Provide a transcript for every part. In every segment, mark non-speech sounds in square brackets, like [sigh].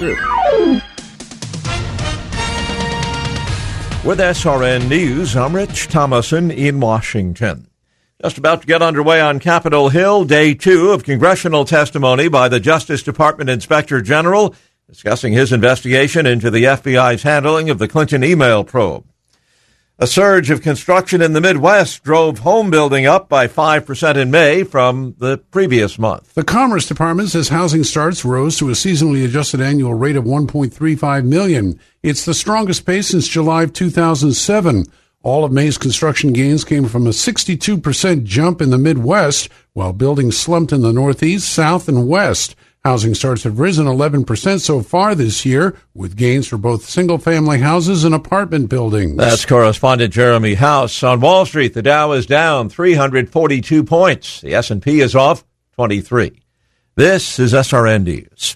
With SRN News, I'm Rich Thomason in Washington. Just about to get underway on Capitol Hill, day two of congressional testimony by the Justice Department Inspector General discussing his investigation into the FBI's handling of the Clinton email probe. A surge of construction in the Midwest drove home building up by 5% in May from the previous month. The Commerce Department says housing starts rose to a seasonally adjusted annual rate of 1.35 million. It's the strongest pace since July of 2007. All of May's construction gains came from a 62% jump in the Midwest, while building slumped in the Northeast, South, and West. Housing starts have risen 11% so far this year, with gains for both single family houses and apartment buildings. That's correspondent Jeremy House. On Wall Street, the Dow is down 342 points. The S&P is off 23. This is SRN News.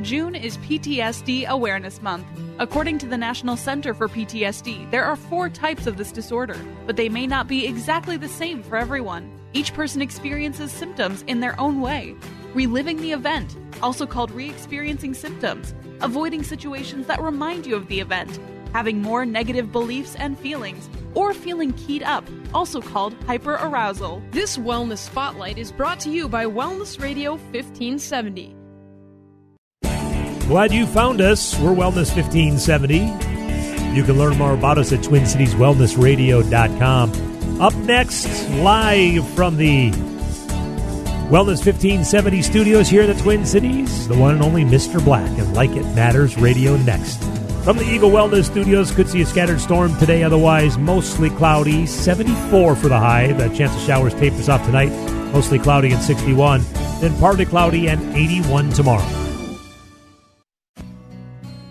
June is PTSD Awareness Month. According to the National Center for PTSD, there are four types of this disorder, but they may not be exactly the same for everyone. Each person experiences symptoms in their own way. Reliving the event, also called re experiencing symptoms, avoiding situations that remind you of the event, having more negative beliefs and feelings, or feeling keyed up, also called hyperarousal. This Wellness Spotlight is brought to you by Wellness Radio 1570. Glad you found us. We're Wellness 1570. You can learn more about us at TwinCitiesWellnessRadio.com. Up next, live from the Wellness 1570 studios here in the Twin Cities, the one and only Mr. Black and Like It Matters Radio next. From the Eagle Wellness Studios, could see a scattered storm today, otherwise mostly cloudy. 74 for the high. The chance of showers tapers off tonight, mostly cloudy and 61. Then partly cloudy and 81 tomorrow.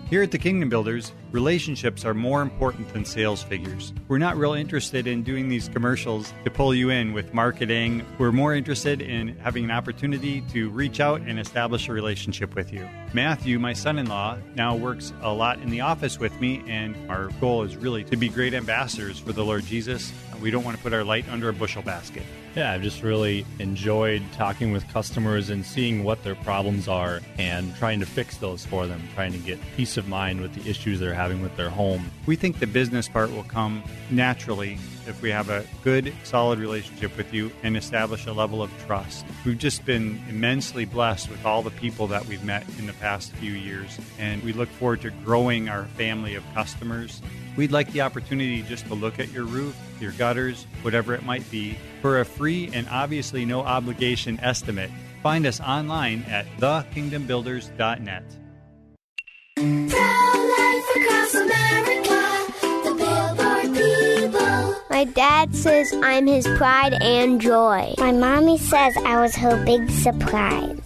Here at the Kingdom Builders, relationships are more important than sales figures. We're not real interested in doing these commercials to pull you in with marketing. We're more interested in having an opportunity to reach out and establish a relationship with you. Matthew, my son in law, now works a lot in the office with me, and our goal is really to be great ambassadors for the Lord Jesus. We don't want to put our light under a bushel basket. Yeah, I've just really enjoyed talking with customers and seeing what their problems are and trying to fix those for them, trying to get peace of mind with the issues they're having with their home. We think the business part will come naturally if we have a good, solid relationship with you and establish a level of trust. We've just been immensely blessed with all the people that we've met in the past few years, and we look forward to growing our family of customers. We'd like the opportunity just to look at your roof, your gutters, whatever it might be, for a free and obviously no obligation estimate. Find us online at thekingdombuilders.net. My dad says I'm his pride and joy. My mommy says I was her big surprise.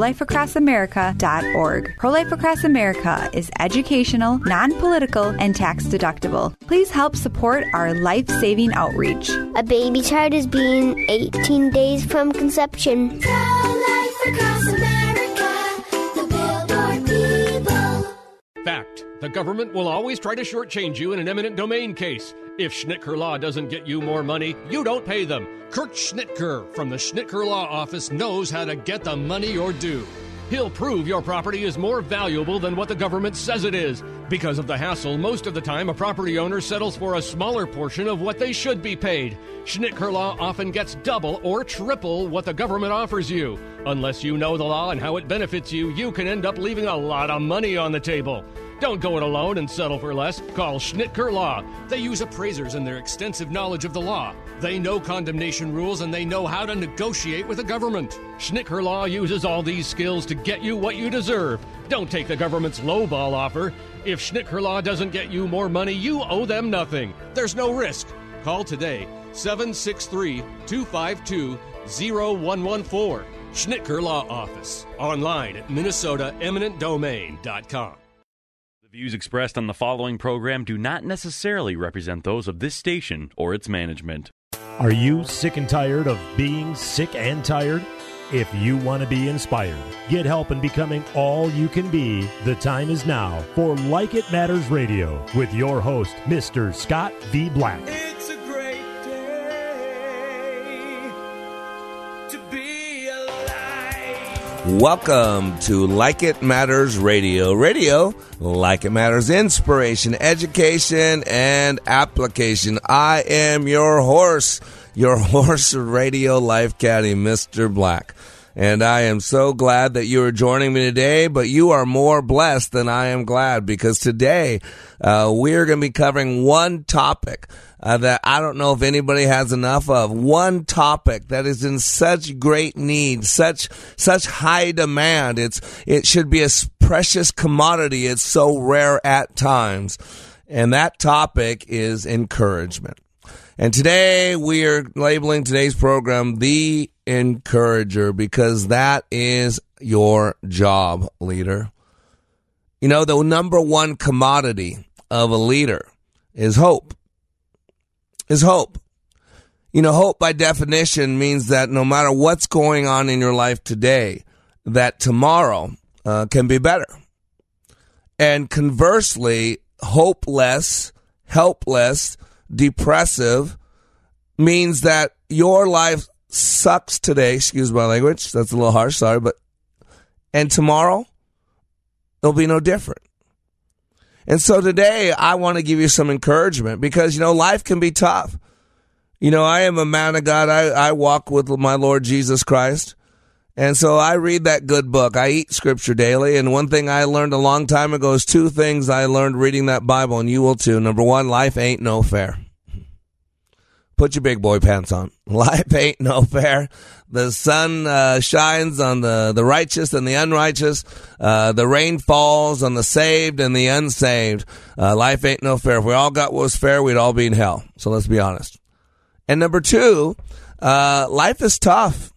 prolifeacrossamerica.org. Pro Life Across America is educational, non political, and tax deductible. Please help support our life saving outreach. A baby child is being 18 days from conception. Pro Life Across America, the billboard people. Fact. The government will always try to shortchange you in an eminent domain case. If Schnitker Law doesn't get you more money, you don't pay them. Kurt Schnitker from the Schnitker Law Office knows how to get the money you're due. He'll prove your property is more valuable than what the government says it is. Because of the hassle, most of the time a property owner settles for a smaller portion of what they should be paid. Schnitker Law often gets double or triple what the government offers you. Unless you know the law and how it benefits you, you can end up leaving a lot of money on the table. Don't go it alone and settle for less. Call Schnitker Law. They use appraisers and their extensive knowledge of the law. They know condemnation rules and they know how to negotiate with the government. Schnitker Law uses all these skills to get you what you deserve. Don't take the government's lowball offer. If Schnitker Law doesn't get you more money, you owe them nothing. There's no risk. Call today 763 252 0114. Schnitker Law Office. Online at MinnesotaEminentDomain.com. Views expressed on the following program do not necessarily represent those of this station or its management. Are you sick and tired of being sick and tired? If you want to be inspired, get help in becoming all you can be, the time is now for Like It Matters Radio with your host, Mr. Scott V. Black. Welcome to Like It Matters Radio. Radio, like it matters, inspiration, education, and application. I am your horse, your [laughs] horse radio life caddy, Mr. Black. And I am so glad that you are joining me today, but you are more blessed than I am glad because today uh, we're going to be covering one topic uh, that I don't know if anybody has enough of. One topic that is in such great need, such such high demand. It's it should be a precious commodity. It's so rare at times, and that topic is encouragement. And today we are labeling today's program the encourager because that is your job, leader. You know, the number one commodity of a leader is hope. Is hope. You know, hope by definition means that no matter what's going on in your life today, that tomorrow uh, can be better. And conversely, hopeless, helpless, depressive means that your life sucks today. Excuse my language. That's a little harsh. Sorry. But, and tomorrow, it'll be no different. And so today, I want to give you some encouragement because, you know, life can be tough. You know, I am a man of God. I, I walk with my Lord Jesus Christ. And so I read that good book. I eat scripture daily. And one thing I learned a long time ago is two things I learned reading that Bible, and you will too. Number one, life ain't no fair. Put your big boy pants on. [laughs] Life ain't no fair. The sun uh, shines on the, the righteous and the unrighteous. Uh, the rain falls on the saved and the unsaved. Uh, life ain't no fair. If we all got what was fair, we'd all be in hell. So let's be honest. And number two, uh, life is tough.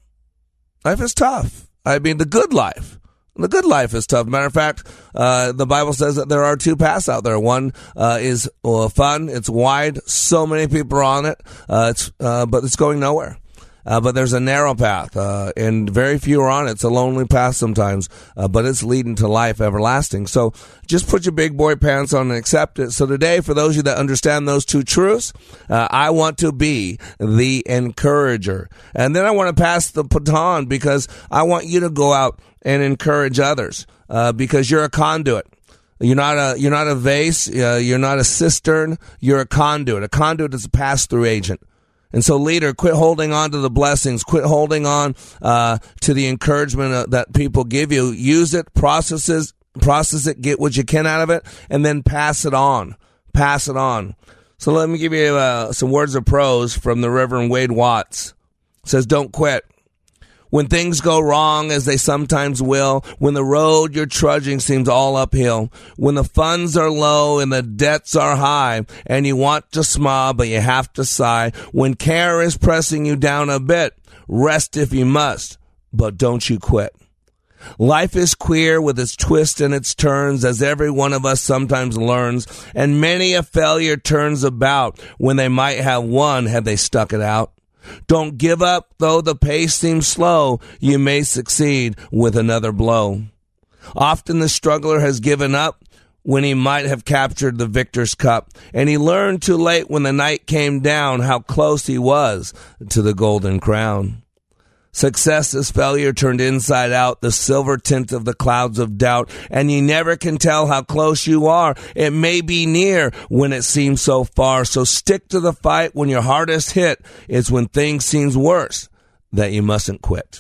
Life is tough. I mean, the good life. The good life is tough. Matter of fact, uh, the Bible says that there are two paths out there. One uh, is uh, fun; it's wide. So many people are on it. Uh, it's uh, but it's going nowhere. Uh, but there's a narrow path, and very few are on it. It's a lonely path sometimes, but it's leading to life everlasting. So just put your big boy pants on and accept it. So today, for those of you that understand those two truths, I want to be the encourager, and then I want to pass the baton because I want you to go out and encourage others uh, because you're a conduit. You're not a you're not a vase. Uh, you're not a cistern. You're a conduit. A conduit is a pass through agent. And so, leader, quit holding on to the blessings. Quit holding on uh, to the encouragement uh, that people give you. Use it, processes, process it, get what you can out of it, and then pass it on. Pass it on. So let me give you uh, some words of prose from the Reverend Wade Watts. It says, "Don't quit." When things go wrong, as they sometimes will, when the road you're trudging seems all uphill, when the funds are low and the debts are high, and you want to smile but you have to sigh, when care is pressing you down a bit, rest if you must, but don't you quit. Life is queer with its twists and its turns, as every one of us sometimes learns, and many a failure turns about when they might have won had they stuck it out. Don't give up, though the pace seems slow. You may succeed with another blow. Often the struggler has given up when he might have captured the victor's cup, and he learned too late when the night came down how close he was to the golden crown. Success is failure turned inside out, the silver tint of the clouds of doubt, and you never can tell how close you are. It may be near when it seems so far, so stick to the fight when your hardest hit is when things seems worse that you mustn't quit.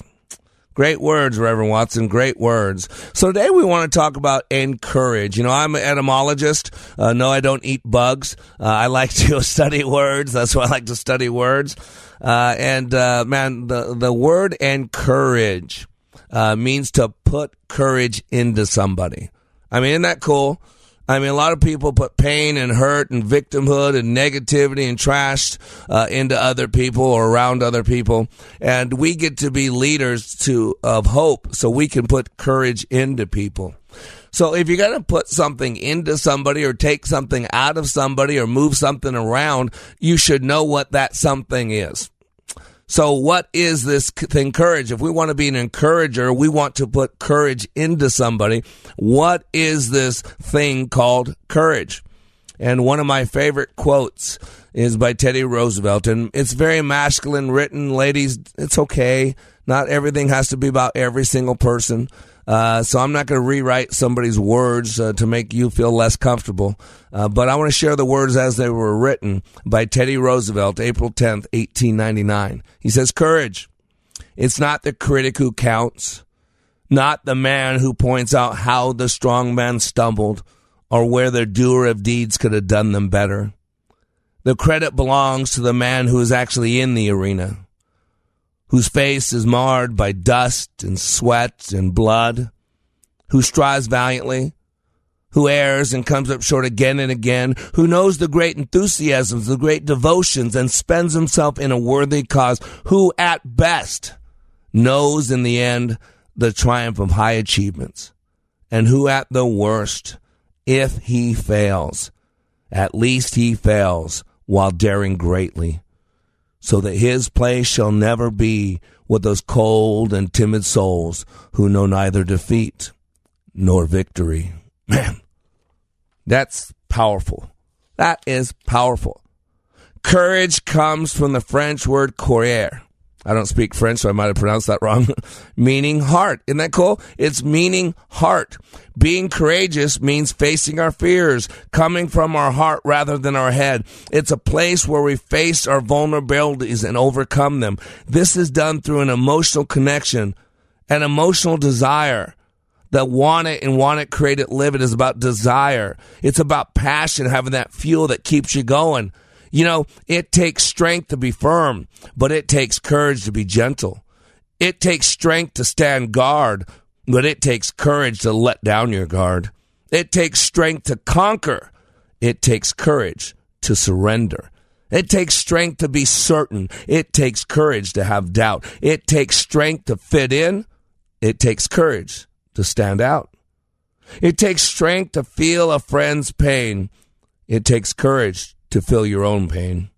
Great words, Reverend Watson. Great words. So today we want to talk about encourage. You know, I'm an etymologist. Uh, no, I don't eat bugs. Uh, I like [laughs] to study words. That's why I like to study words. Uh, and uh, man, the the word encourage uh, means to put courage into somebody. I mean, isn't that cool? I mean, a lot of people put pain and hurt and victimhood and negativity and trash uh, into other people or around other people, and we get to be leaders to of hope, so we can put courage into people. So if you're going to put something into somebody or take something out of somebody or move something around, you should know what that something is. So what is this thing courage? If we want to be an encourager, we want to put courage into somebody. What is this thing called courage? And one of my favorite quotes is by Teddy Roosevelt. And it's very masculine written. Ladies, it's okay. Not everything has to be about every single person. Uh, so I'm not going to rewrite somebody's words uh, to make you feel less comfortable. Uh, but I want to share the words as they were written by Teddy Roosevelt, April 10th, 1899. He says, Courage. It's not the critic who counts, not the man who points out how the strong man stumbled or where the doer of deeds could have done them better. The credit belongs to the man who is actually in the arena whose face is marred by dust and sweat and blood, who strives valiantly, who errs and comes up short again and again, who knows the great enthusiasms, the great devotions, and spends himself in a worthy cause, who at best knows in the end the triumph of high achievements, and who at the worst, if he fails, at least he fails while daring greatly so that his place shall never be with those cold and timid souls who know neither defeat nor victory. [laughs] Man, that's powerful. That is powerful. Courage comes from the French word courrier, I don't speak French, so I might have pronounced that wrong. [laughs] meaning heart. Isn't that cool? It's meaning heart. Being courageous means facing our fears, coming from our heart rather than our head. It's a place where we face our vulnerabilities and overcome them. This is done through an emotional connection, an emotional desire. That want it and want it, create it, live it is about desire. It's about passion, having that fuel that keeps you going. You know, it takes strength to be firm, but it takes courage to be gentle. It takes strength to stand guard, but it takes courage to let down your guard. It takes strength to conquer. It takes courage to surrender. It takes strength to be certain. It takes courage to have doubt. It takes strength to fit in. It takes courage to stand out. It takes strength to feel a friend's pain. It takes courage to feel your own pain.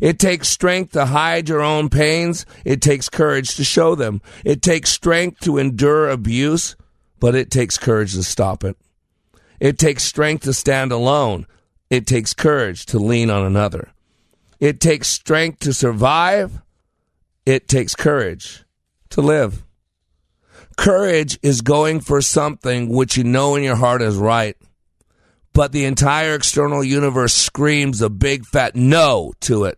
It takes strength to hide your own pains. It takes courage to show them. It takes strength to endure abuse, but it takes courage to stop it. It takes strength to stand alone. It takes courage to lean on another. It takes strength to survive. It takes courage to live. Courage is going for something which you know in your heart is right but the entire external universe screams a big fat no to it.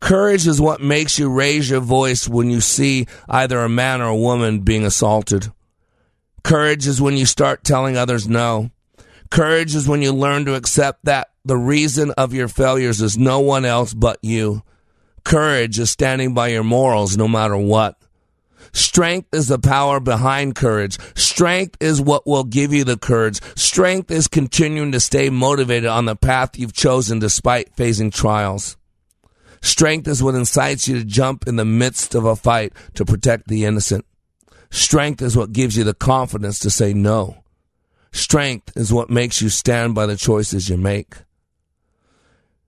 Courage is what makes you raise your voice when you see either a man or a woman being assaulted. Courage is when you start telling others no. Courage is when you learn to accept that the reason of your failures is no one else but you. Courage is standing by your morals no matter what. Strength is the power behind courage. Strength is what will give you the courage. Strength is continuing to stay motivated on the path you've chosen despite facing trials. Strength is what incites you to jump in the midst of a fight to protect the innocent. Strength is what gives you the confidence to say no. Strength is what makes you stand by the choices you make.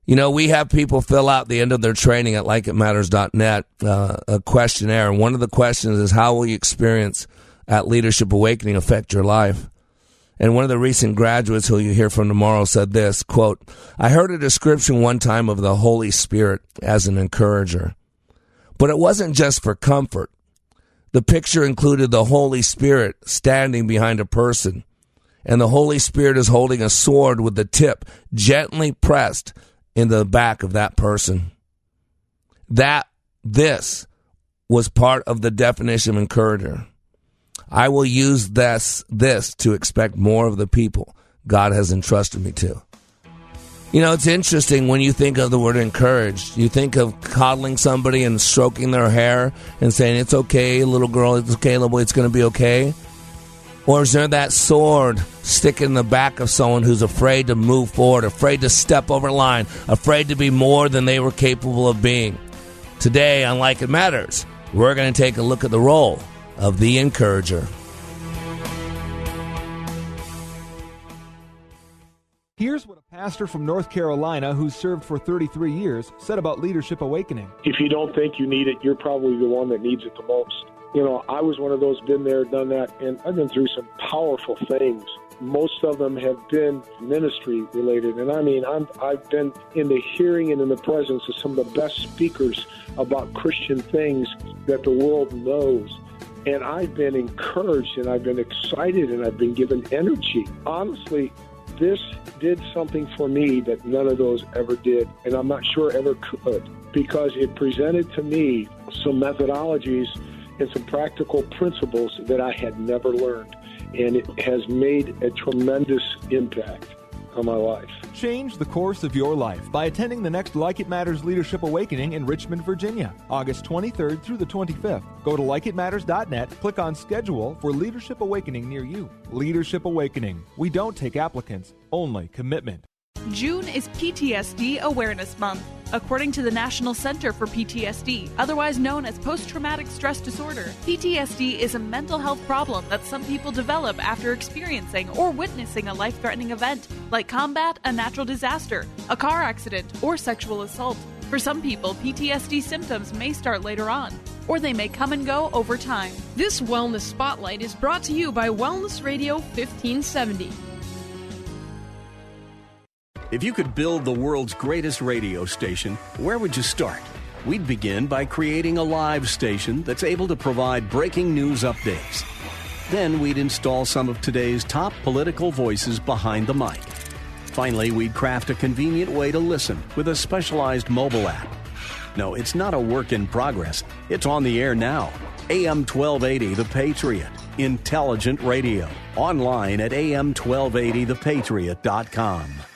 You know, we have people fill out the end of their training at likeitmatters.net uh, a questionnaire. And one of the questions is how will you experience at Leadership Awakening affect your life? And one of the recent graduates who you hear from tomorrow said this, quote, I heard a description one time of the Holy Spirit as an encourager. But it wasn't just for comfort. The picture included the Holy Spirit standing behind a person, and the Holy Spirit is holding a sword with the tip gently pressed in the back of that person. That, this, was part of the definition of encourager. I will use this, this to expect more of the people God has entrusted me to. You know, it's interesting when you think of the word encouraged. You think of coddling somebody and stroking their hair and saying, It's okay, little girl, it's okay, little boy, it's going to be okay. Or is there that sword sticking in the back of someone who's afraid to move forward, afraid to step over line, afraid to be more than they were capable of being? Today on Like It Matters, we're going to take a look at the role of the encourager. Here's what a pastor from North Carolina who served for 33 years said about Leadership Awakening. If you don't think you need it, you're probably the one that needs it the most. You know, I was one of those, been there, done that, and I've been through some powerful things. Most of them have been ministry related. And I mean, I'm, I've been in the hearing and in the presence of some of the best speakers about Christian things that the world knows. And I've been encouraged and I've been excited and I've been given energy. Honestly, this did something for me that none of those ever did, and I'm not sure ever could, because it presented to me some methodologies and some practical principles that I had never learned. And it has made a tremendous impact on my life. Change the course of your life by attending the next Like It Matters Leadership Awakening in Richmond, Virginia, August 23rd through the 25th. Go to likeitmatters.net, click on schedule for Leadership Awakening near you. Leadership Awakening. We don't take applicants, only commitment. June is PTSD Awareness Month. According to the National Center for PTSD, otherwise known as post traumatic stress disorder, PTSD is a mental health problem that some people develop after experiencing or witnessing a life threatening event, like combat, a natural disaster, a car accident, or sexual assault. For some people, PTSD symptoms may start later on, or they may come and go over time. This Wellness Spotlight is brought to you by Wellness Radio 1570. If you could build the world's greatest radio station, where would you start? We'd begin by creating a live station that's able to provide breaking news updates. Then we'd install some of today's top political voices behind the mic. Finally, we'd craft a convenient way to listen with a specialized mobile app. No, it's not a work in progress. It's on the air now. AM 1280 The Patriot. Intelligent radio. Online at am1280thepatriot.com.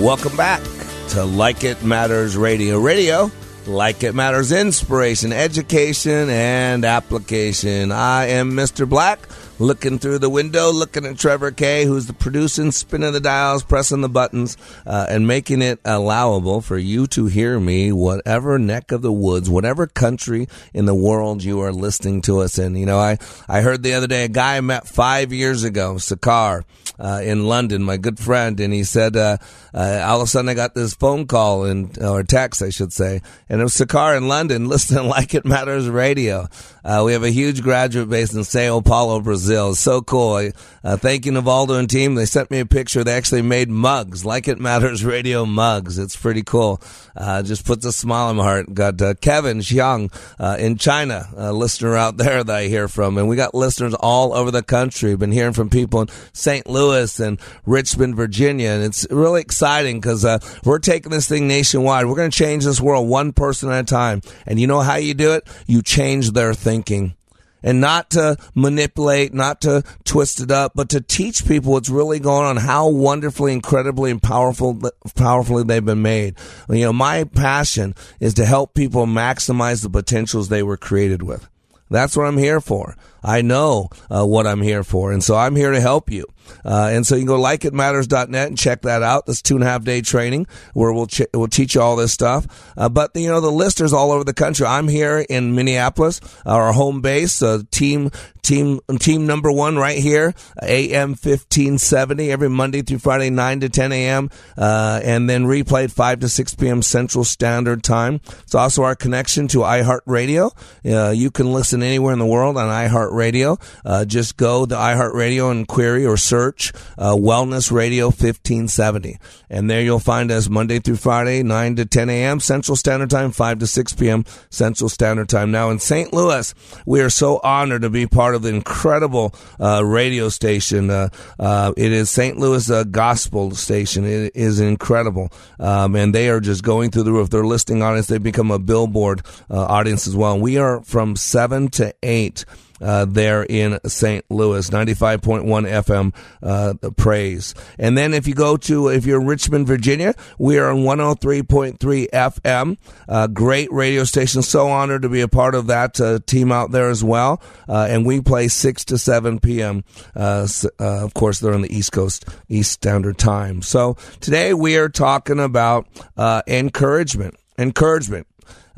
Welcome back to Like It Matters Radio. Radio, like it matters, inspiration, education, and application. I am Mr. Black, looking through the window, looking at Trevor Kay, who's the producing, spinning the dials, pressing the buttons, uh, and making it allowable for you to hear me, whatever neck of the woods, whatever country in the world you are listening to us in. You know, I, I heard the other day a guy I met five years ago, Sakar, uh, in London, my good friend, and he said, uh, uh, all of a sudden I got this phone call and or text, I should say, and it was Sakar in London [laughs] listening like it matters radio. Uh, we have a huge graduate base in Sao Paulo, Brazil. It's so cool. Uh, thank you, Navaldo and team. They sent me a picture. They actually made mugs, like it matters radio mugs. It's pretty cool. Uh, just puts a smile on my heart. Got uh, Kevin Xiang uh, in China, a listener out there that I hear from, and we got listeners all over the country. Been hearing from people in St. Louis. Louis and Richmond, Virginia. And it's really exciting because uh, we're taking this thing nationwide. We're going to change this world one person at a time. And you know how you do it? You change their thinking and not to manipulate, not to twist it up, but to teach people what's really going on, how wonderfully, incredibly, and powerful, powerfully they've been made. You know, my passion is to help people maximize the potentials they were created with. That's what I'm here for. I know uh, what I'm here for. And so I'm here to help you. Uh, and so you can go likeitmatters.net and check that out. This two and a half day training where we'll, ch- we'll teach you all this stuff. Uh, but, you know, the listers all over the country. I'm here in Minneapolis, our home base, uh, team, team, team number one right here, AM 1570 every Monday through Friday, 9 to 10 a.m. Uh, and then replayed 5 to 6 p.m. Central Standard Time. It's also our connection to iHeartRadio. Uh, you can listen anywhere in the world on iHeartRadio. Uh, just go to iHeartRadio and query or search uh, Wellness Radio 1570. And there you'll find us Monday through Friday, 9 to 10 a.m. Central Standard Time, 5 to 6 p.m. Central Standard Time. Now in St. Louis, we are so honored to be part of the incredible uh, radio station. Uh, uh it is St. Louis uh, Gospel Station. It is incredible. Um, and they are just going through the roof. Their listening audience, they've become a billboard uh, audience as well. We are from 7 to 8 uh, there in St. Louis. 95.1 FM uh, praise. And then if you go to, if you're in Richmond, Virginia, we are on 103.3 FM. Uh, great radio station. So honored to be a part of that uh, team out there as well. Uh, and we play 6 to 7 p.m. Uh, of course, they're on the East Coast, East Standard Time. So today we are talking about encouragement. Encouragement.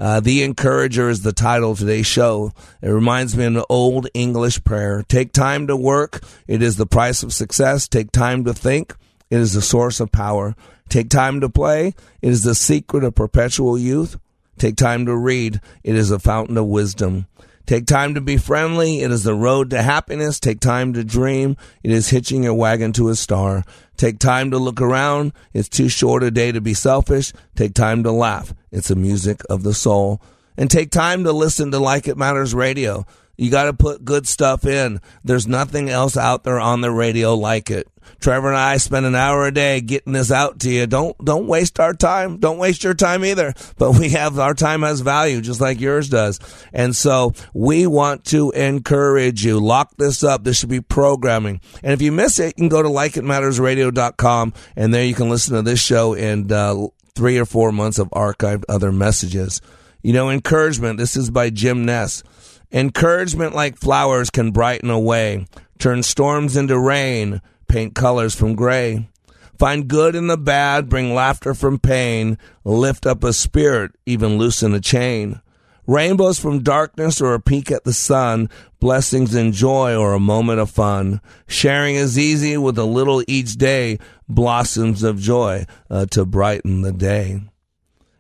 Uh, the Encourager is the title of today's show. It reminds me of an old English prayer. Take time to work. It is the price of success. Take time to think. It is the source of power. Take time to play. It is the secret of perpetual youth. Take time to read. It is a fountain of wisdom. Take time to be friendly. It is the road to happiness. Take time to dream. It is hitching your wagon to a star. Take time to look around. It's too short a day to be selfish. Take time to laugh. It's the music of the soul. And take time to listen to Like It Matters Radio. You got to put good stuff in. There's nothing else out there on the radio like it. Trevor and I spend an hour a day getting this out to you. Don't don't waste our time. Don't waste your time either. But we have our time has value just like yours does. And so we want to encourage you. Lock this up. This should be programming. And if you miss it, you can go to likeitmattersradio.com and there you can listen to this show and uh, three or four months of archived other messages. You know, encouragement. This is by Jim Ness. Encouragement like flowers can brighten a way, turn storms into rain, paint colors from gray. Find good in the bad, bring laughter from pain, lift up a spirit, even loosen a chain. Rainbows from darkness or a peek at the sun, blessings and joy or a moment of fun. Sharing is easy with a little each day, blossoms of joy uh, to brighten the day.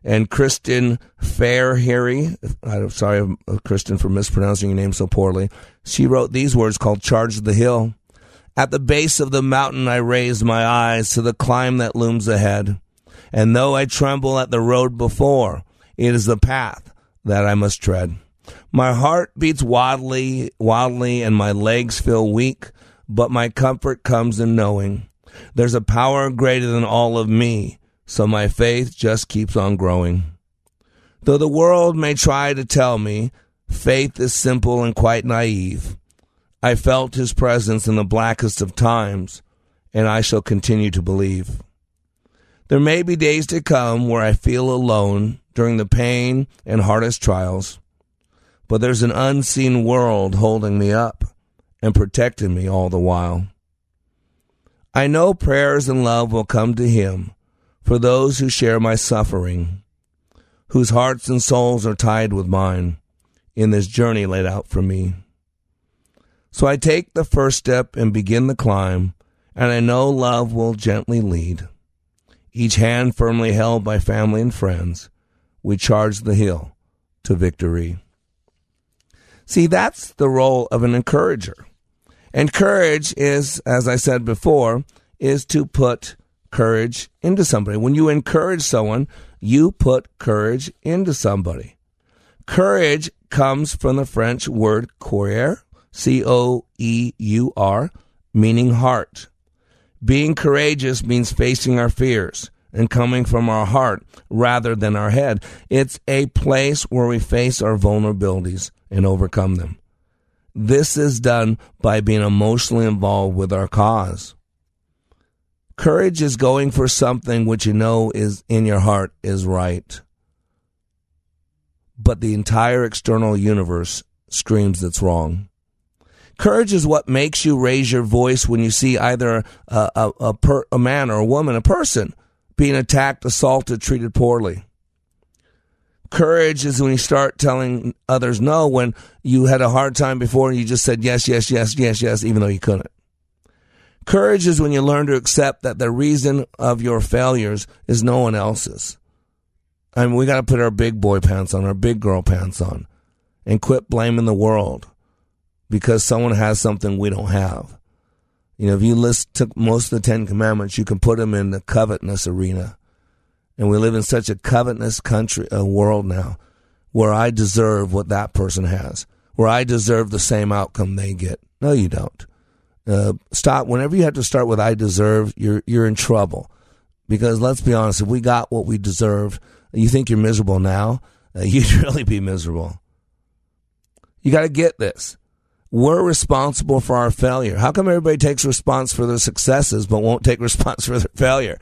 And Kristen Fairharry, I'm sorry, Kristen, for mispronouncing your name so poorly. She wrote these words called Charge the Hill. At the base of the mountain, I raise my eyes to the climb that looms ahead. And though I tremble at the road before, it is the path that I must tread. My heart beats wildly, wildly, and my legs feel weak, but my comfort comes in knowing there's a power greater than all of me, so my faith just keeps on growing. Though the world may try to tell me faith is simple and quite naive, I felt his presence in the blackest of times, and I shall continue to believe. There may be days to come where I feel alone during the pain and hardest trials, but there's an unseen world holding me up and protecting me all the while. I know prayers and love will come to him for those who share my suffering, whose hearts and souls are tied with mine in this journey laid out for me. So I take the first step and begin the climb, and I know love will gently lead. Each hand firmly held by family and friends, we charge the hill to victory. See, that's the role of an encourager. And courage is, as I said before, is to put courage into somebody. When you encourage someone, you put courage into somebody. Courage comes from the French word coureur, C O E U R, meaning heart. Being courageous means facing our fears and coming from our heart rather than our head. It's a place where we face our vulnerabilities and overcome them. This is done by being emotionally involved with our cause. Courage is going for something which you know is in your heart is right. But the entire external universe screams it's wrong. Courage is what makes you raise your voice when you see either a, a, a, per, a man or a woman, a person, being attacked, assaulted, treated poorly. Courage is when you start telling others no when you had a hard time before and you just said yes, yes, yes, yes, yes, even though you couldn't. Courage is when you learn to accept that the reason of your failures is no one else's. I mean, we got to put our big boy pants on, our big girl pants on, and quit blaming the world because someone has something we don't have. You know, if you list took most of the Ten Commandments, you can put them in the covetousness arena. And we live in such a covetous country, a world now, where I deserve what that person has, where I deserve the same outcome they get. No, you don't. Uh, stop. Whenever you have to start with "I deserve," you're you're in trouble. Because let's be honest, if we got what we deserve, you think you're miserable now, uh, [laughs] you'd really be miserable. You got to get this. We're responsible for our failure. How come everybody takes response for their successes but won't take [laughs] response for their failure?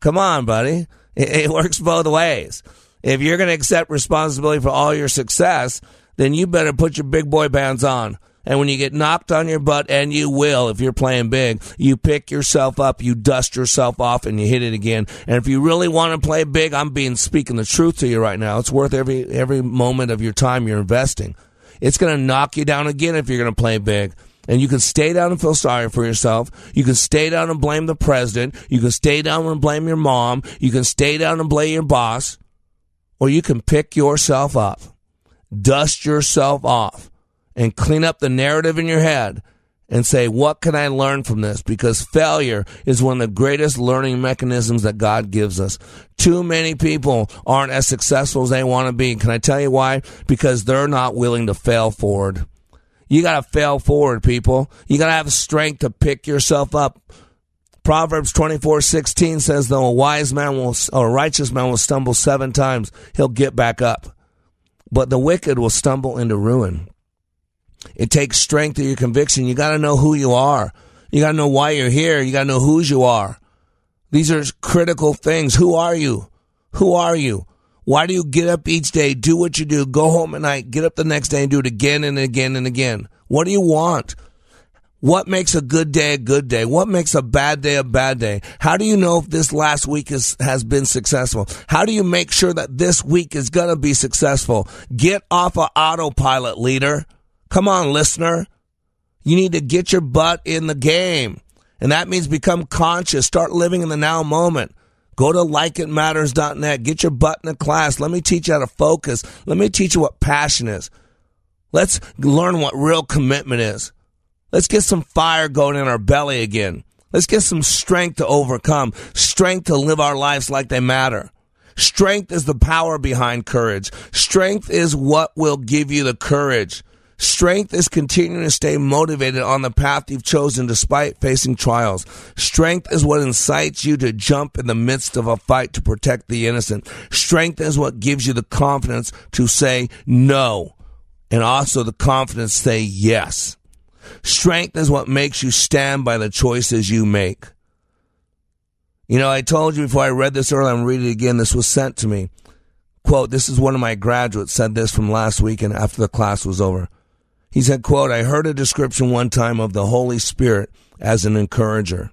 Come on, buddy. It, it works both ways. If you're going to accept responsibility for all your success, then you better put your big boy bands on. And when you get knocked on your butt, and you will if you're playing big, you pick yourself up, you dust yourself off, and you hit it again. And if you really want to play big, I'm being speaking the truth to you right now. It's worth every every moment of your time you're investing. It's going to knock you down again if you're going to play big. And you can stay down and feel sorry for yourself. You can stay down and blame the president. You can stay down and blame your mom. You can stay down and blame your boss. Or you can pick yourself up, dust yourself off, and clean up the narrative in your head and say, what can I learn from this? Because failure is one of the greatest learning mechanisms that God gives us. Too many people aren't as successful as they want to be. Can I tell you why? Because they're not willing to fail forward. You got to fail forward, people. You got to have strength to pick yourself up. Proverbs 24:16 says though a wise man will or a righteous man will stumble 7 times, he'll get back up. But the wicked will stumble into ruin. It takes strength of your conviction. You got to know who you are. You got to know why you're here. You got to know whose you are. These are critical things. Who are you? Who are you? Why do you get up each day, do what you do, go home at night, get up the next day and do it again and again and again? What do you want? What makes a good day a good day? What makes a bad day a bad day? How do you know if this last week is, has been successful? How do you make sure that this week is going to be successful? Get off of autopilot, leader. Come on, listener. You need to get your butt in the game. And that means become conscious. Start living in the now moment. Go to likeitmatters.net. Get your butt in a class. Let me teach you how to focus. Let me teach you what passion is. Let's learn what real commitment is. Let's get some fire going in our belly again. Let's get some strength to overcome, strength to live our lives like they matter. Strength is the power behind courage. Strength is what will give you the courage. Strength is continuing to stay motivated on the path you've chosen despite facing trials. Strength is what incites you to jump in the midst of a fight to protect the innocent. Strength is what gives you the confidence to say no and also the confidence to say yes. Strength is what makes you stand by the choices you make. You know, I told you before I read this earlier, I'm reading it again. This was sent to me. Quote, this is one of my graduates said this from last week and after the class was over. He said, quote, I heard a description one time of the Holy Spirit as an encourager.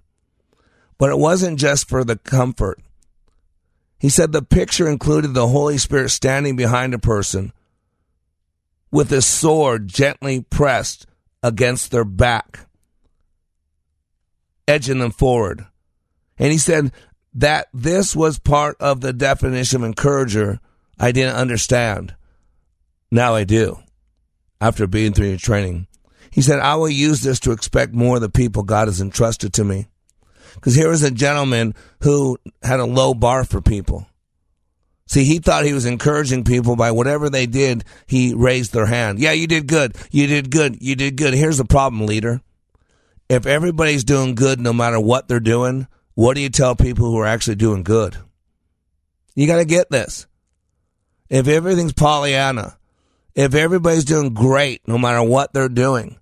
But it wasn't just for the comfort. He said the picture included the Holy Spirit standing behind a person with his sword gently pressed against their back, edging them forward. And he said that this was part of the definition of encourager I didn't understand. Now I do after being through your training. He said, I will use this to expect more of the people God has entrusted to me. Because here was a gentleman who had a low bar for people. See, he thought he was encouraging people by whatever they did, he raised their hand. Yeah, you did good. You did good. You did good. Here's the problem, leader. if everybody's doing good no matter what they're doing, what do you tell people who are actually doing good? You got to get this. If everything's Pollyanna, if everybody's doing great no matter what they're doing,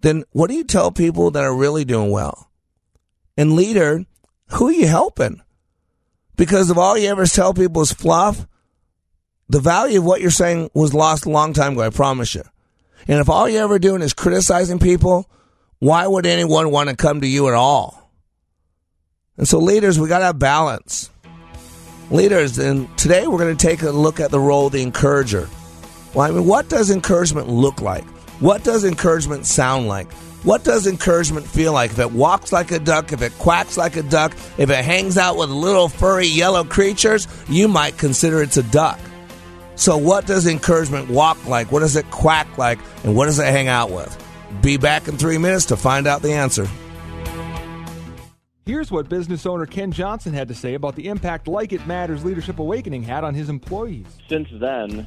then what do you tell people that are really doing well? And leader, who are you helping? Because if all you ever tell people is fluff, the value of what you're saying was lost a long time ago, I promise you. And if all you're ever doing is criticizing people, why would anyone want to come to you at all? And so, leaders, we got to have balance. Leaders, and today we're going to take a look at the role of the encourager. Well, I mean, what does encouragement look like? What does encouragement sound like? What does encouragement feel like? If it walks like a duck, if it quacks like a duck, if it hangs out with little furry yellow creatures, you might consider it's a duck. So, what does encouragement walk like? What does it quack like? And what does it hang out with? Be back in three minutes to find out the answer. Here's what business owner Ken Johnson had to say about the impact Like It Matters Leadership Awakening had on his employees. Since then,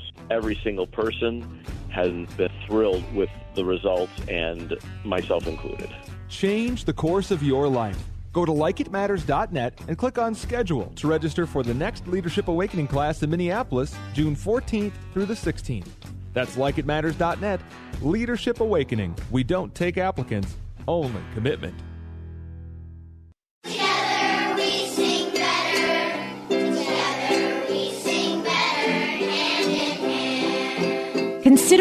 Every single person has been thrilled with the results, and myself included. Change the course of your life. Go to likeitmatters.net and click on schedule to register for the next Leadership Awakening class in Minneapolis, June 14th through the 16th. That's likeitmatters.net. Leadership Awakening. We don't take applicants, only commitment.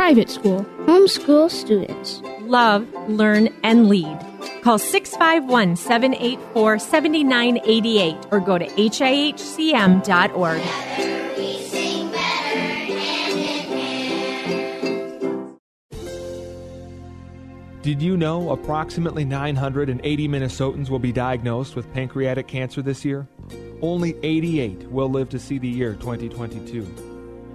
private school, homeschool students love, learn, and lead. Call 651 784 7988 or go to HIHCM.org. Did you know approximately 980 Minnesotans will be diagnosed with pancreatic cancer this year? Only 88 will live to see the year 2022.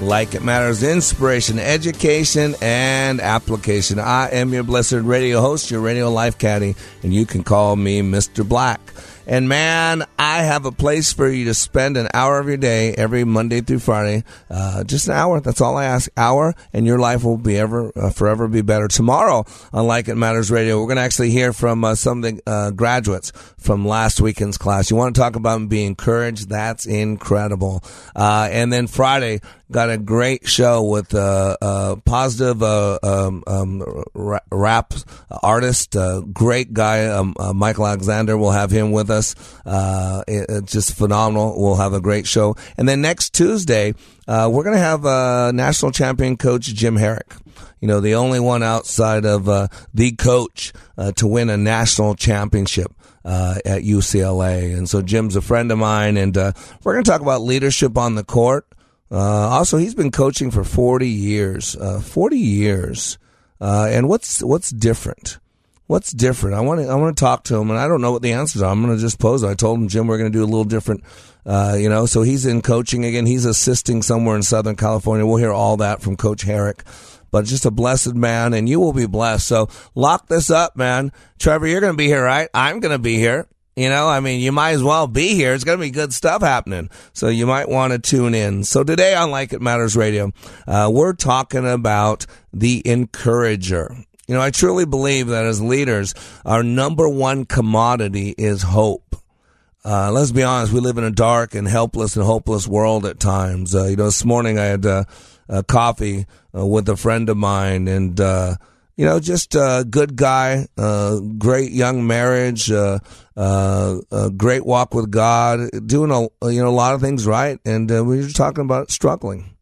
like it matters, inspiration, education, and application. I am your blessed radio host, your radio life caddy, and you can call me Mr. Black. And man, I have a place for you to spend an hour of your day every Monday through Friday. Uh, just an hour. That's all I ask. Hour, and your life will be ever, uh, forever be better. Tomorrow on Like It Matters Radio, we're going to actually hear from uh, some of the uh, graduates from last weekend's class. You want to talk about being encouraged? That's incredible. Uh, and then Friday, got a great show with a uh, uh, positive uh, um, um, rap artist, great guy, um, uh, Michael Alexander. We'll have him with us. Uh, it, it's just phenomenal. We'll have a great show. And then next Tuesday, uh, we're going to have national champion coach Jim Harrick. You know, the only one outside of uh, the coach uh, to win a national championship. Uh, at UCLA. And so Jim's a friend of mine, and uh, we're going to talk about leadership on the court. Uh, also, he's been coaching for 40 years. Uh, 40 years. Uh, and what's what's different? What's different? I want to I want to talk to him, and I don't know what the answers are. I'm going to just pose it. I told him, Jim, we're going to do a little different. Uh, you know, so he's in coaching again. He's assisting somewhere in Southern California. We'll hear all that from Coach Harrick but just a blessed man, and you will be blessed. So lock this up, man. Trevor, you're going to be here, right? I'm going to be here. You know, I mean, you might as well be here. It's going to be good stuff happening. So you might want to tune in. So today on Like It Matters Radio, uh, we're talking about the encourager. You know, I truly believe that as leaders, our number one commodity is hope. Uh, let's be honest, we live in a dark and helpless and hopeless world at times. Uh, you know, this morning I had uh, a coffee uh, with a friend of mine, and uh, you know, just a good guy, uh, great young marriage, a great walk with God, doing a you know a lot of things right, and uh, we were talking about struggling.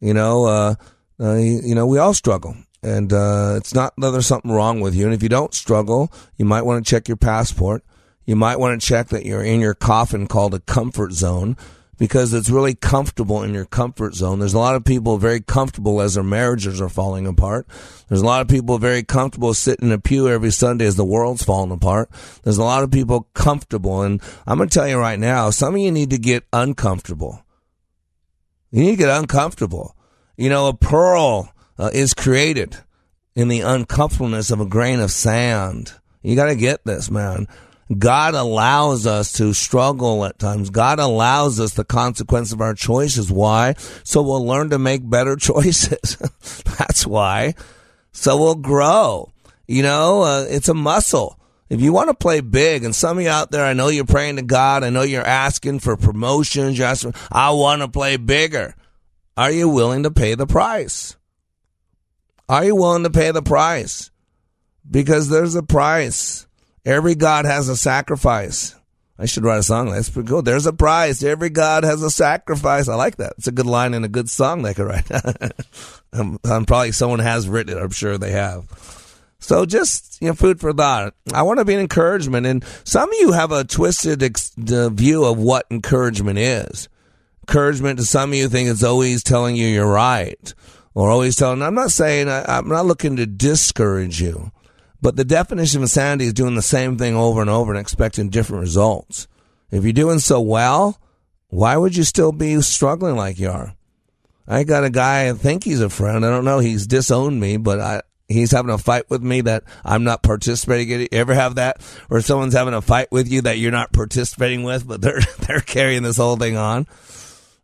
You know, uh, uh, you know, we all struggle, and uh, it's not that there's something wrong with you. And if you don't struggle, you might want to check your passport. You might want to check that you're in your coffin called a comfort zone because it's really comfortable in your comfort zone. There's a lot of people very comfortable as their marriages are falling apart. There's a lot of people very comfortable sitting in a pew every Sunday as the world's falling apart. There's a lot of people comfortable. And I'm going to tell you right now, some of you need to get uncomfortable. You need to get uncomfortable. You know, a pearl uh, is created in the uncomfortableness of a grain of sand. You got to get this, man. God allows us to struggle at times. God allows us the consequence of our choices. Why? So we'll learn to make better [laughs] choices. That's why. So we'll grow. You know, uh, it's a muscle. If you want to play big, and some of you out there, I know you're praying to God. I know you're asking for promotions. You're asking, I want to play bigger. Are you willing to pay the price? Are you willing to pay the price? Because there's a price. Every God has a sacrifice. I should write a song. That's pretty cool. There's a price. Every God has a sacrifice. I like that. It's a good line and a good song they could write. I'm, [laughs] um, I'm um, probably someone has written it. I'm sure they have. So just you know, food for thought. I want to be an encouragement, and some of you have a twisted ex- view of what encouragement is. Encouragement to some of you think it's always telling you you're right, or always telling. I'm not saying I, I'm not looking to discourage you. But the definition of insanity is doing the same thing over and over and expecting different results. If you're doing so well, why would you still be struggling like you are? I got a guy, I think he's a friend. I don't know. He's disowned me, but I, he's having a fight with me that I'm not participating in. You ever have that where someone's having a fight with you that you're not participating with, but they're, [laughs] they're carrying this whole thing on?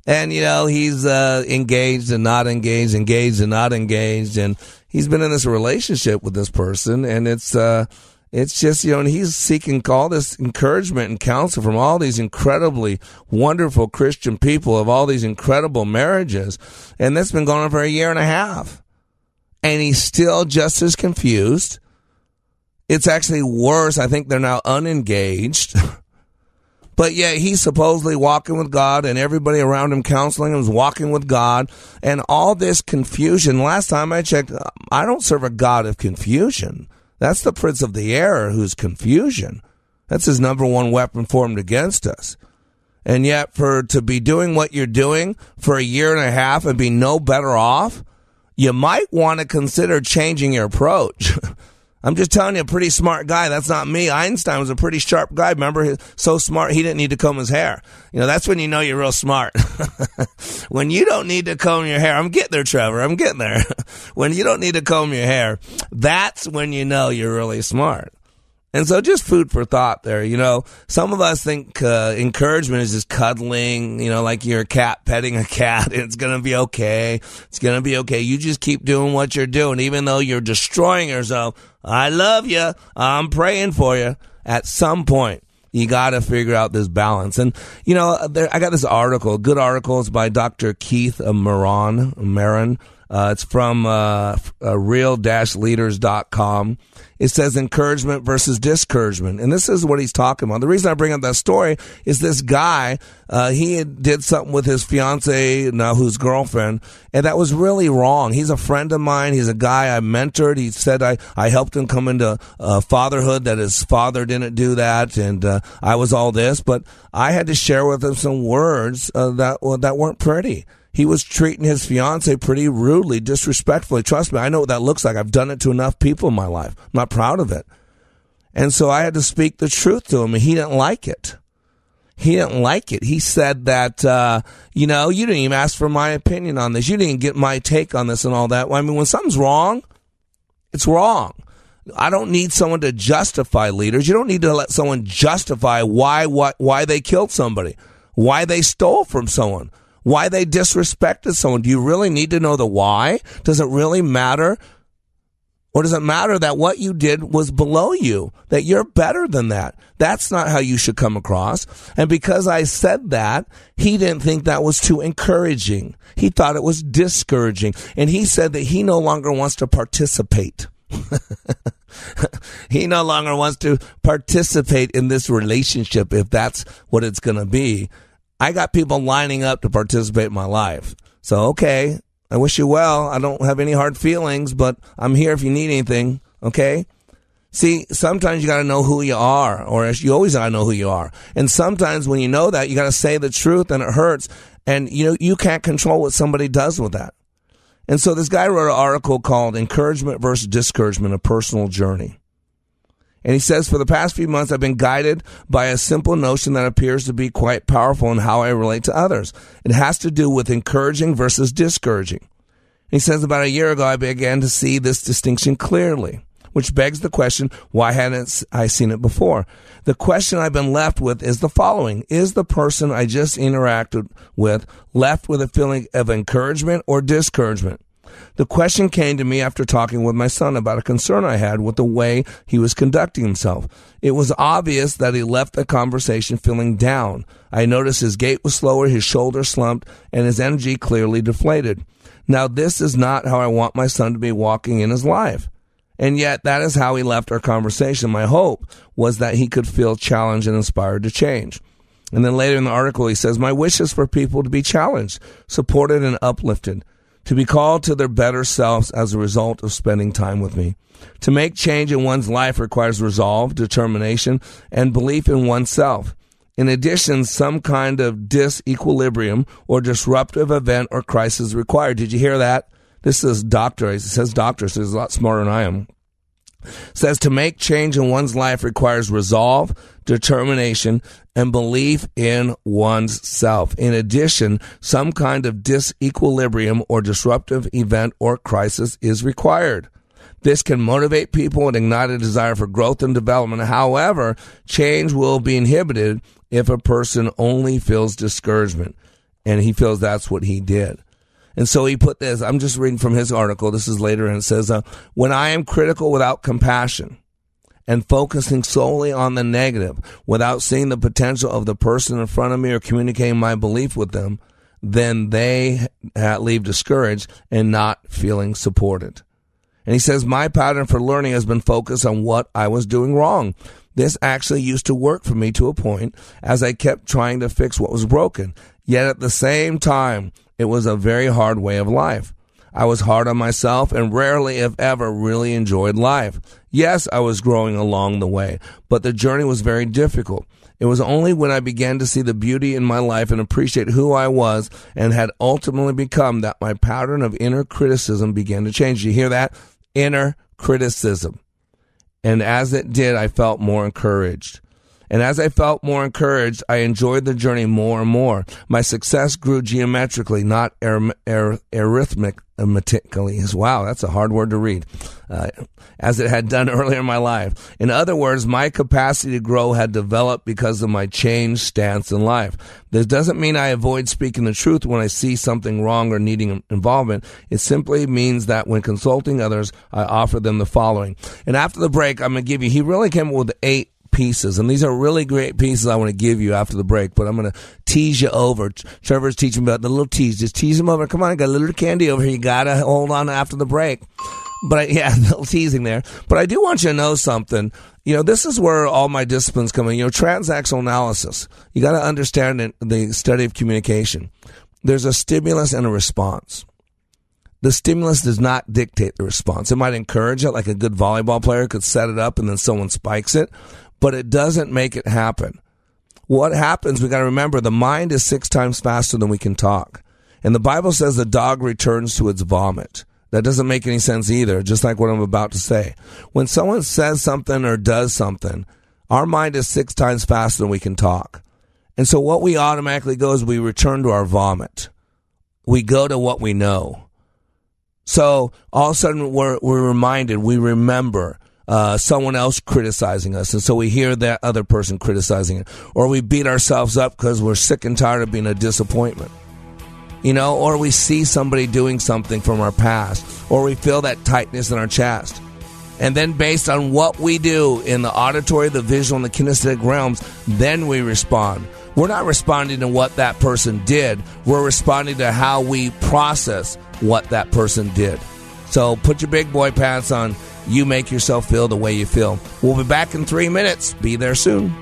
And, you know, he's, uh, engaged and not engaged, engaged and not engaged. And he's been in this relationship with this person and it's, uh, it's just, you know, and he's seeking all this encouragement and counsel from all these incredibly wonderful Christian people of all these incredible marriages. And that's been going on for a year and a half. And he's still just as confused. It's actually worse. I think they're now unengaged. [laughs] But yet he's supposedly walking with God and everybody around him counseling him is walking with God and all this confusion. Last time I checked, I don't serve a God of confusion. That's the prince of the air who's confusion. That's his number one weapon formed against us. And yet for to be doing what you're doing for a year and a half and be no better off, you might want to consider changing your approach. [laughs] I'm just telling you, a pretty smart guy. That's not me. Einstein was a pretty sharp guy. Remember, so smart he didn't need to comb his hair. You know, that's when you know you're real smart. [laughs] when you don't need to comb your hair, I'm getting there, Trevor. I'm getting there. [laughs] when you don't need to comb your hair, that's when you know you're really smart. And so just food for thought there. You know, some of us think uh, encouragement is just cuddling, you know, like you're a cat petting a cat. [laughs] It's going to be okay. It's going to be okay. You just keep doing what you're doing, even though you're destroying yourself. I love you. I'm praying for you. At some point, you got to figure out this balance. And, you know, there, I got this article, good articles by Dr. Keith Merron, Merron. Uh, it's from uh, uh, real-leaders.com. It says encouragement versus discouragement. And this is what he's talking about. The reason I bring up that story is this guy, uh, he did something with his fiance, now whose girlfriend, and that was really wrong. He's a friend of mine. He's a guy I mentored. He said I, I helped him come into uh, fatherhood, that his father didn't do that, and uh, I was all this. But I had to share with him some words uh, that, well, that weren't pretty he was treating his fiance pretty rudely, disrespectfully. Trust me, I know what that looks like. I've done it to enough people in my life. I'm not proud of it. And so I had to speak the truth to him, and he didn't like it. He didn't like it. He said that, uh, you know, you didn't even ask for my opinion on this. You didn't get my take on this and all that. I mean, when something's wrong, it's wrong. I don't need someone to justify leaders. You don't need to let someone justify why, why, why they killed somebody, why they stole from someone why they disrespected someone. Do you really need to know the why? Does it really matter? Or does it matter that what you did was below you, that you're better than that? That's not how you should come across. And because I said that, he didn't think that was too encouraging. He thought it was discouraging. And he said that he no longer wants to participate. [laughs] he no longer wants to participate in this relationship if that's what it's going to be. I got people lining up to participate in my life. So, okay, I wish you well. I don't have any hard feelings, but I'm here if you need anything, okay? See, sometimes you got to know who you are, or you always got to know who you are. And sometimes when you know that, you got to say the truth and it hurts. And you know, you can't control what somebody does with that. And so this guy wrote an article called Encouragement versus Discouragement, a Personal Journey. And he says, for the past few months, I've been guided by a simple notion that appears to be quite powerful in how I relate to others. It has to do with encouraging versus discouraging. He says, about a year ago, I began to see this distinction clearly, which begs the question, why hadn't I seen it before? The question I've been left with is the following. Is the person I just interacted with left with a feeling of encouragement or discouragement? The question came to me after talking with my son about a concern I had with the way he was conducting himself. It was obvious that he left the conversation feeling down. I noticed his gait was slower, his shoulders slumped, and his energy clearly deflated. Now, this is not how I want my son to be walking in his life. And yet, that is how he left our conversation. My hope was that he could feel challenged and inspired to change. And then later in the article, he says, My wish is for people to be challenged, supported, and uplifted to be called to their better selves as a result of spending time with me. To make change in one's life requires resolve, determination, and belief in oneself. In addition, some kind of disequilibrium or disruptive event or crisis is required. Did you hear that? This is doctor. It says doctor, so he's a lot smarter than I am says to make change in one's life requires resolve, determination, and belief in one's self. In addition, some kind of disequilibrium or disruptive event or crisis is required. This can motivate people and ignite a desire for growth and development. However, change will be inhibited if a person only feels discouragement. And he feels that's what he did. And so he put this, I'm just reading from his article. This is later, and it says, uh, When I am critical without compassion and focusing solely on the negative without seeing the potential of the person in front of me or communicating my belief with them, then they leave discouraged and not feeling supported. And he says, My pattern for learning has been focused on what I was doing wrong. This actually used to work for me to a point as I kept trying to fix what was broken. Yet at the same time, it was a very hard way of life. I was hard on myself and rarely, if ever, really enjoyed life. Yes, I was growing along the way, but the journey was very difficult. It was only when I began to see the beauty in my life and appreciate who I was and had ultimately become that my pattern of inner criticism began to change. You hear that? Inner criticism. And as it did, I felt more encouraged. And as I felt more encouraged, I enjoyed the journey more and more. My success grew geometrically, not ar- ar- arithmetically. Wow, that's a hard word to read. Uh, as it had done [laughs] earlier in my life. In other words, my capacity to grow had developed because of my changed stance in life. This doesn't mean I avoid speaking the truth when I see something wrong or needing involvement. It simply means that when consulting others, I offer them the following. And after the break, I'm going to give you, he really came up with eight pieces, and these are really great pieces I want to give you after the break. But I'm going to tease you over. Trevor's teaching about the little tease. Just tease him over. Come on, I got a little candy over here. You gotta hold on after the break. But I, [laughs] yeah, a little teasing there. But I do want you to know something. You know, this is where all my disciplines come in. You know, transactional analysis. You got to understand the study of communication. There's a stimulus and a response. The stimulus does not dictate the response. It might encourage it, like a good volleyball player could set it up and then someone spikes it, but it doesn't make it happen. What happens, we got to remember the mind is six times faster than we can talk. And the Bible says the dog returns to its vomit. That doesn't make any sense either, just like what I'm about to say. When someone says something or does something, our mind is six times faster than we can talk. And so what we automatically go is we return to our vomit. We go to what we know. So all of a sudden we're, we're reminded, we remember uh, someone else criticizing us. And so we hear that other person criticizing it. Or we beat ourselves up because we're sick and tired of being a disappointment. You know, or we see somebody doing something from our past, or we feel that tightness in our chest. And then, based on what we do in the auditory, the visual, and the kinesthetic realms, then we respond. We're not responding to what that person did, we're responding to how we process what that person did. So put your big boy pants on. You make yourself feel the way you feel. We'll be back in three minutes. Be there soon.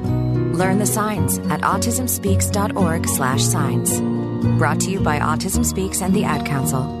Learn the signs at autismspeaks.org/signs. Brought to you by Autism Speaks and the Ad Council.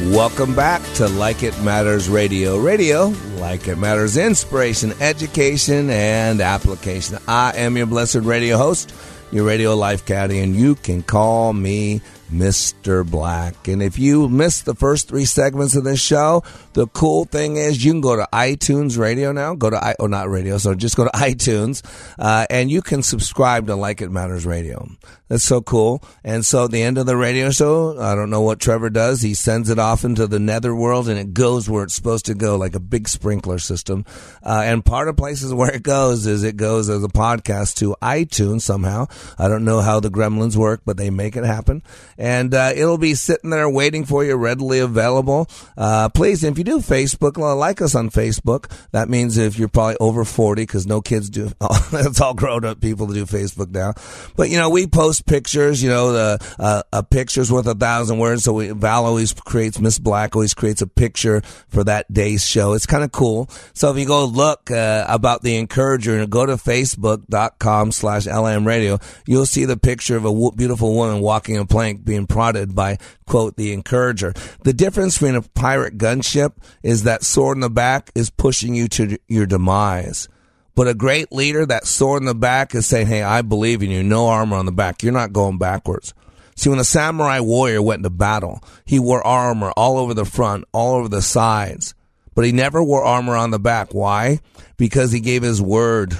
Welcome back to Like It Matters Radio. Radio, like it matters, inspiration, education, and application. I am your blessed radio host, your radio life caddy, and you can call me Mr. Black. And if you missed the first three segments of this show, the cool thing is you can go to iTunes Radio now. Go to, I, oh, not radio, so just go to [laughs] iTunes, uh, and you can subscribe to Like It Matters Radio. That's so cool. And so at the end of the radio show, I don't know what Trevor does. He sends it off into the netherworld and it goes where it's supposed to go, like a big sprinkler system. Uh, and part of places [laughs] where it goes is it goes as a podcast to iTunes somehow. I don't know how the gremlins work, but they make it happen. And uh, it'll be sitting there waiting for you, readily available. Uh, please, if you do Facebook, like us on Facebook. That means if you're probably over 40, because no kids do, [laughs] it's all grown up people do Facebook now. But, you know, we post pictures, you know, the, uh, a picture's worth a thousand words. So we, Val always creates, Miss Black always creates a picture for that day's show. It's kind of cool. So if you go look, uh, about the encourager and go to facebook.com slash LM radio, you'll see the picture of a beautiful woman walking a plank being prodded by quote, the encourager. The difference between a pirate gunship is that sword in the back is pushing you to your demise. But a great leader, that sword in the back is saying, Hey, I believe in you. No armor on the back. You're not going backwards. See, when a samurai warrior went into battle, he wore armor all over the front, all over the sides, but he never wore armor on the back. Why? Because he gave his word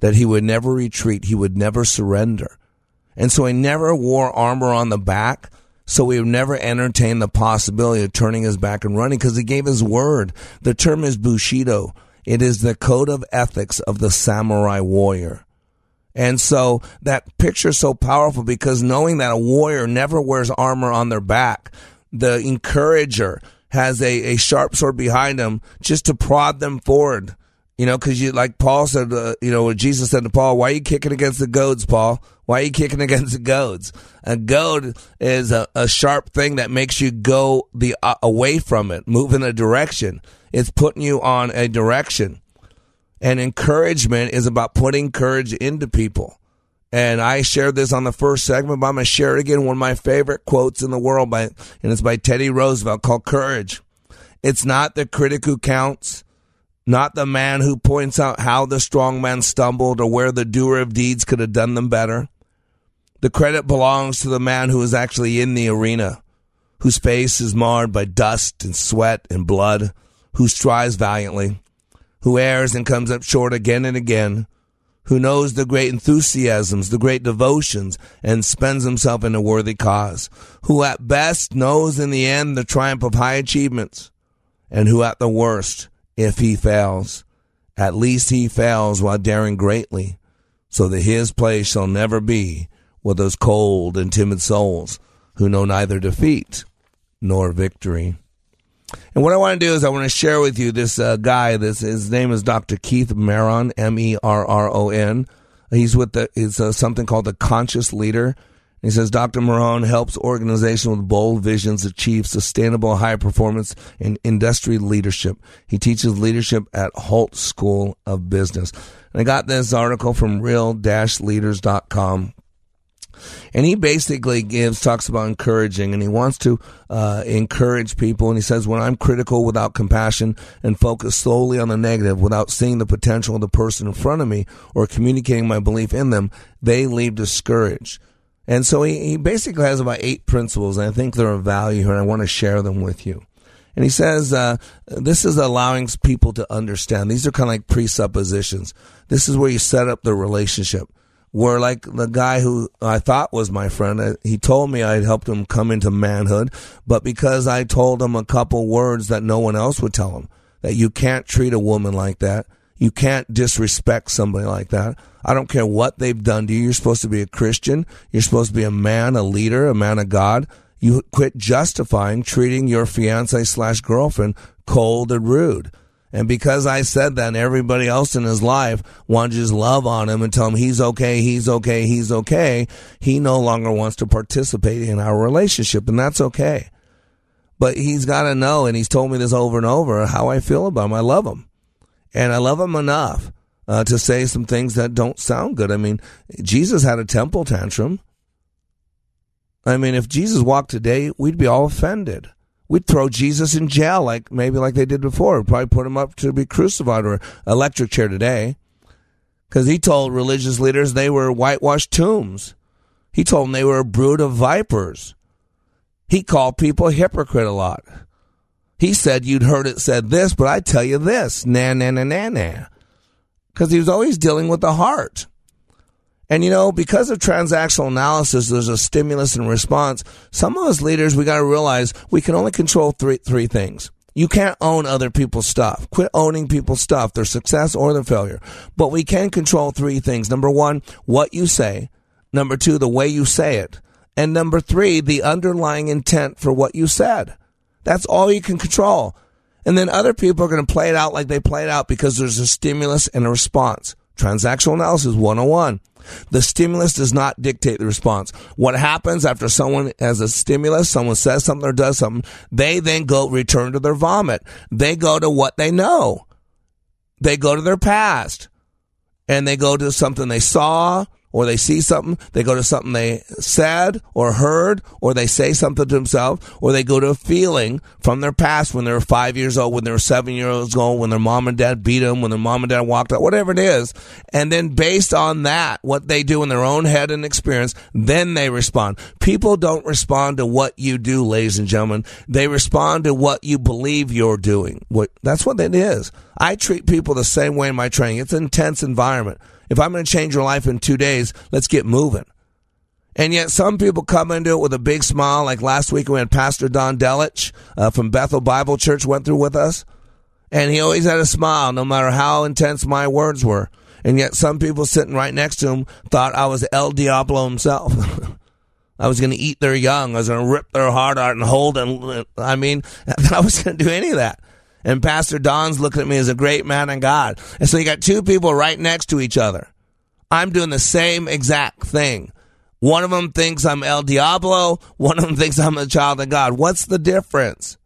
that he would never retreat. He would never surrender. And so he never wore armor on the back so we have never entertained the possibility of turning his back and running because he gave his word. The term is Bushido. It is the code of ethics of the samurai warrior. And so that picture is so powerful because knowing that a warrior never wears armor on their back, the encourager has a, a sharp sword behind him just to prod them forward. You know, because you like Paul said, uh, you know, Jesus said to Paul, "Why are you kicking against the goads, Paul? Why are you kicking [laughs] against the goads?" A goad is a, a sharp thing that makes you go the uh, away from it, move in a direction. It's putting you on a direction, and encouragement is about putting courage into people. And I shared this on the first segment, but I'm gonna share it again. One of my favorite quotes in the world by, and it's by Teddy Roosevelt called "Courage." It's not the critic who counts not the man who points out how the strong man stumbled or where the doer of deeds could have done them better. The credit belongs to the man who is actually in the arena, whose face is marred by dust and sweat and blood, who strives valiantly, who errs and comes up short again and again, who knows the great enthusiasms, the great devotions, and spends himself in a worthy cause, who at best knows in the end the triumph of high achievements, and who at the worst if he fails. At least he fails while daring greatly, so that his place shall never be with those cold and timid souls who know neither defeat nor victory. And what I want to do is I want to share with you this uh, guy. This his name is Dr. Keith Merron, M E R R O N. He's with the it's uh, something called the Conscious Leader. He says Dr. Merron helps organizations with bold visions achieve sustainable high performance in industry leadership. He teaches leadership at Hult School of Business. And I got this article from real-leaders.com. And he basically gives, talks about encouraging, and he wants to uh, encourage people. And he says, when I'm critical without compassion and focus solely on the negative without seeing the potential of the person in front of me or communicating my belief in them, they leave discouraged. And so he, he basically has about eight principles, and I think they're of value here, and I want to share them with you. And he says uh, this is allowing people to understand. These are kind of like presuppositions. This is where you set up the relationship. Where, like the guy who I thought was my friend, uh, he told me I'd helped him come into manhood, but because I told him a couple words that no one else would tell him, that you can't treat a woman like that, you can't disrespect somebody like that. I don't care what they've done to you. You're supposed to be a Christian. You're supposed to be a man, a leader, a man of God. You quit justifying treating your fiance slash girlfriend cold and rude. And because I said that, everybody else in his life wanted to just love on him and tell him he's okay, he's okay, he's okay, he no longer wants to participate in our relationship, and that's okay. But he's got to know, and he's told me this over and over, how I feel about him. I love him. And I love him enough uh, to say some things that don't sound good. I mean, Jesus had a temple tantrum. I mean, if Jesus walked today, we'd be all offended. We'd throw Jesus in jail, like maybe like they did before. We'd probably put him up to be crucified or electric chair today, because he told religious leaders they were whitewashed tombs. He told them they were a brood of vipers. He called people hypocrite a lot. He said you'd heard it said this, but I tell you this, na na na na na. Because he was always dealing with the heart. And you know, because of transactional analysis, there's a stimulus and response. Some of us leaders, we got to realize we can only control three three things. You can't own other people's stuff. Quit owning people's stuff, their success or their failure. But we can control three things. Number one, what you say. Number two, the way you say it. And number three, the underlying intent for what you said. That's all you can control. And then other people are going to play it out like they play it out because there's a stimulus and a response. Transactional analysis 101. The stimulus does not dictate the response. What happens after someone has a stimulus, someone says something or does something, they then go return to their vomit. They go to what they know. They go to their past and they go to something they saw, or they see something, they go to something they said or heard, or they say something to themselves, or they go to a feeling from their past when they were five years old, when they were seven years old, when their mom and dad beat them, when their mom and dad walked out, whatever it is. And then based on that, what they do in their own head and experience, then they respond. People don't respond to what you do, ladies and gentlemen. They respond to what you believe you're doing. What, that's what it is. I treat people the same way in my training. It's an intense environment. If I'm going to change your life in two days, let's get moving. And yet some people come into it with a big smile. Like last week we had Pastor Don Delich uh, from Bethel Bible Church went through with us. And he always had a smile no matter how intense my words were. And yet some people sitting right next to him thought I was El Diablo himself. [laughs] I was going to eat their young. I was going to rip their heart out and hold and I mean, [laughs] I was going to do any of that. And Pastor Don's looking at me as a great man in God. And so you got two people right next to each other. I'm doing the same exact thing. One of them thinks I'm El Diablo. One of them thinks I'm a child of God. What's the difference?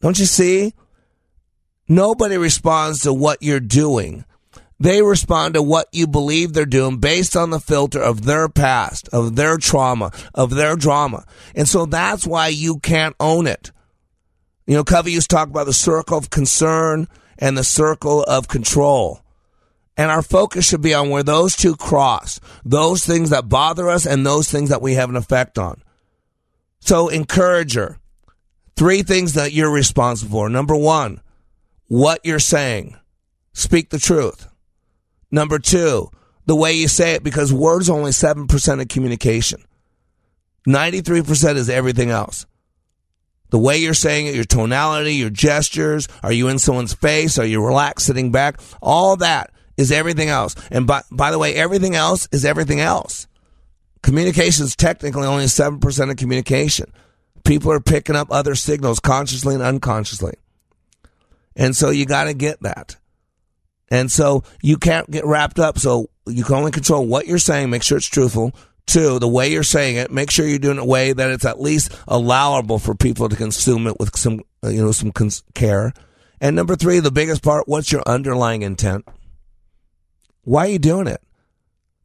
Don't you see? Nobody responds to what you're doing. They respond to what you believe they're doing based on the filter of their past, of their trauma, of their drama. And so that's why you can't own it. You know, Covey used to talk about the circle of concern and the circle of control. And our focus should be on where those two cross, those things that bother us and those things that we have an effect on. So encourage her. Three things that you're responsible for. Number one, what you're saying. Speak the truth. Number two, the way you say it, because words are only 7% of communication. 93% is everything else. The way you're saying it, your tonality, your gestures, are you in someone's face? Are you relaxed sitting back? All that is everything else. And by, by the way, everything else is everything else. Communication is technically only 7% of communication. People are picking up other signals consciously and unconsciously. And so you got to get that. And so you can't get wrapped up. So you can only control what you're saying, make sure it's truthful. Two, the way you're saying it, make sure you're doing it a way that it's at least allowable for people to consume it with some, uh, you know, some cons- care. And number three, the biggest part, what's your underlying intent? Why are you doing it?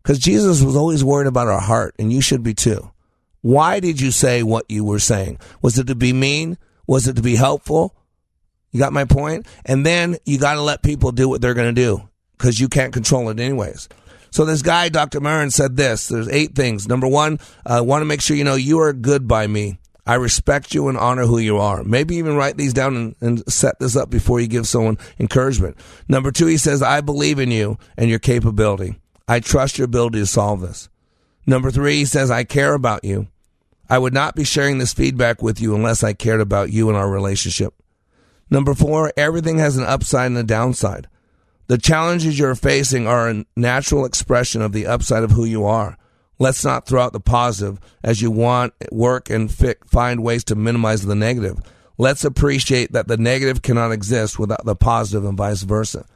Because Jesus was always worried about our heart, and you should be too. Why did you say what you were saying? Was it to be mean? Was it to be helpful? You got my point? And then you got to let people do what they're going to do because you can't control it anyways. So this guy, Dr. Merron, said this. There's eight things. Number one, I uh, want to make sure you know you are good by me. I respect you and honor who you are. Maybe even write these down and, and, set this up before you give someone encouragement. Number two, he says, I believe in you and your capability. I trust your ability to solve this. Number three, he says, I care about you. I would not be sharing this feedback with you unless I cared about you and our relationship. Number four, everything has an upside and a downside. The challenges you're facing are a natural expression of the upside of who you are. Let's not throw out the positive as you want, work, and find ways to minimize the negative. Let's appreciate that the negative cannot exist without the positive and vice versa.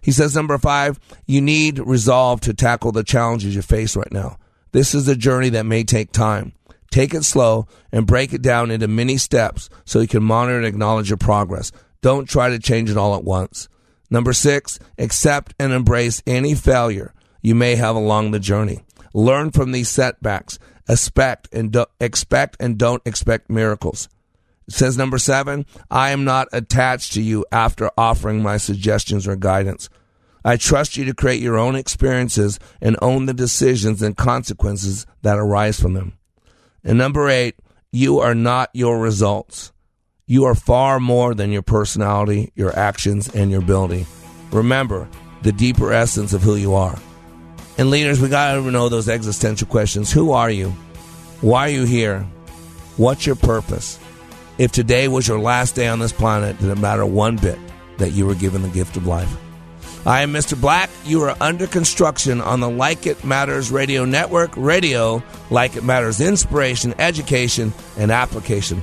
He says, number five, you need resolve to tackle the challenges you face right now. This is a journey that may take time. Take it slow and break it down into many steps so you can monitor and acknowledge your progress. Don't try to change it all at once. Number six, accept and embrace any failure you may have along the journey. Learn from these setbacks. Expect and do, expect and don't expect miracles. It says number seven, I am not attached to you after offering my suggestions or guidance. I trust you to create your own experiences and own the decisions and consequences that arise from them. And number eight, You are not your results. You are far more than your personality, your actions, and your ability. Remember the deeper essence of who you are. And leaders, we got to know those existential questions. Who are you? Why are you here? What's your purpose? If today was your last day on this planet, did it matter one bit that you were given the gift of life? I am Mr. Black. You are under construction on the Like It Matters Radio Network. Radio, like it matters, inspiration, education, and application.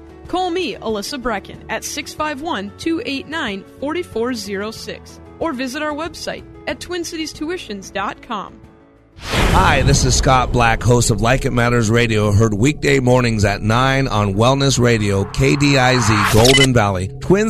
Call me, Alyssa Brecken, at 651 289 4406 or visit our website at twincitiestuitions.com. Hi, this is Scott Black, host of Like It Matters Radio, heard weekday mornings at 9 on Wellness Radio, KDIZ, Golden Valley, Twin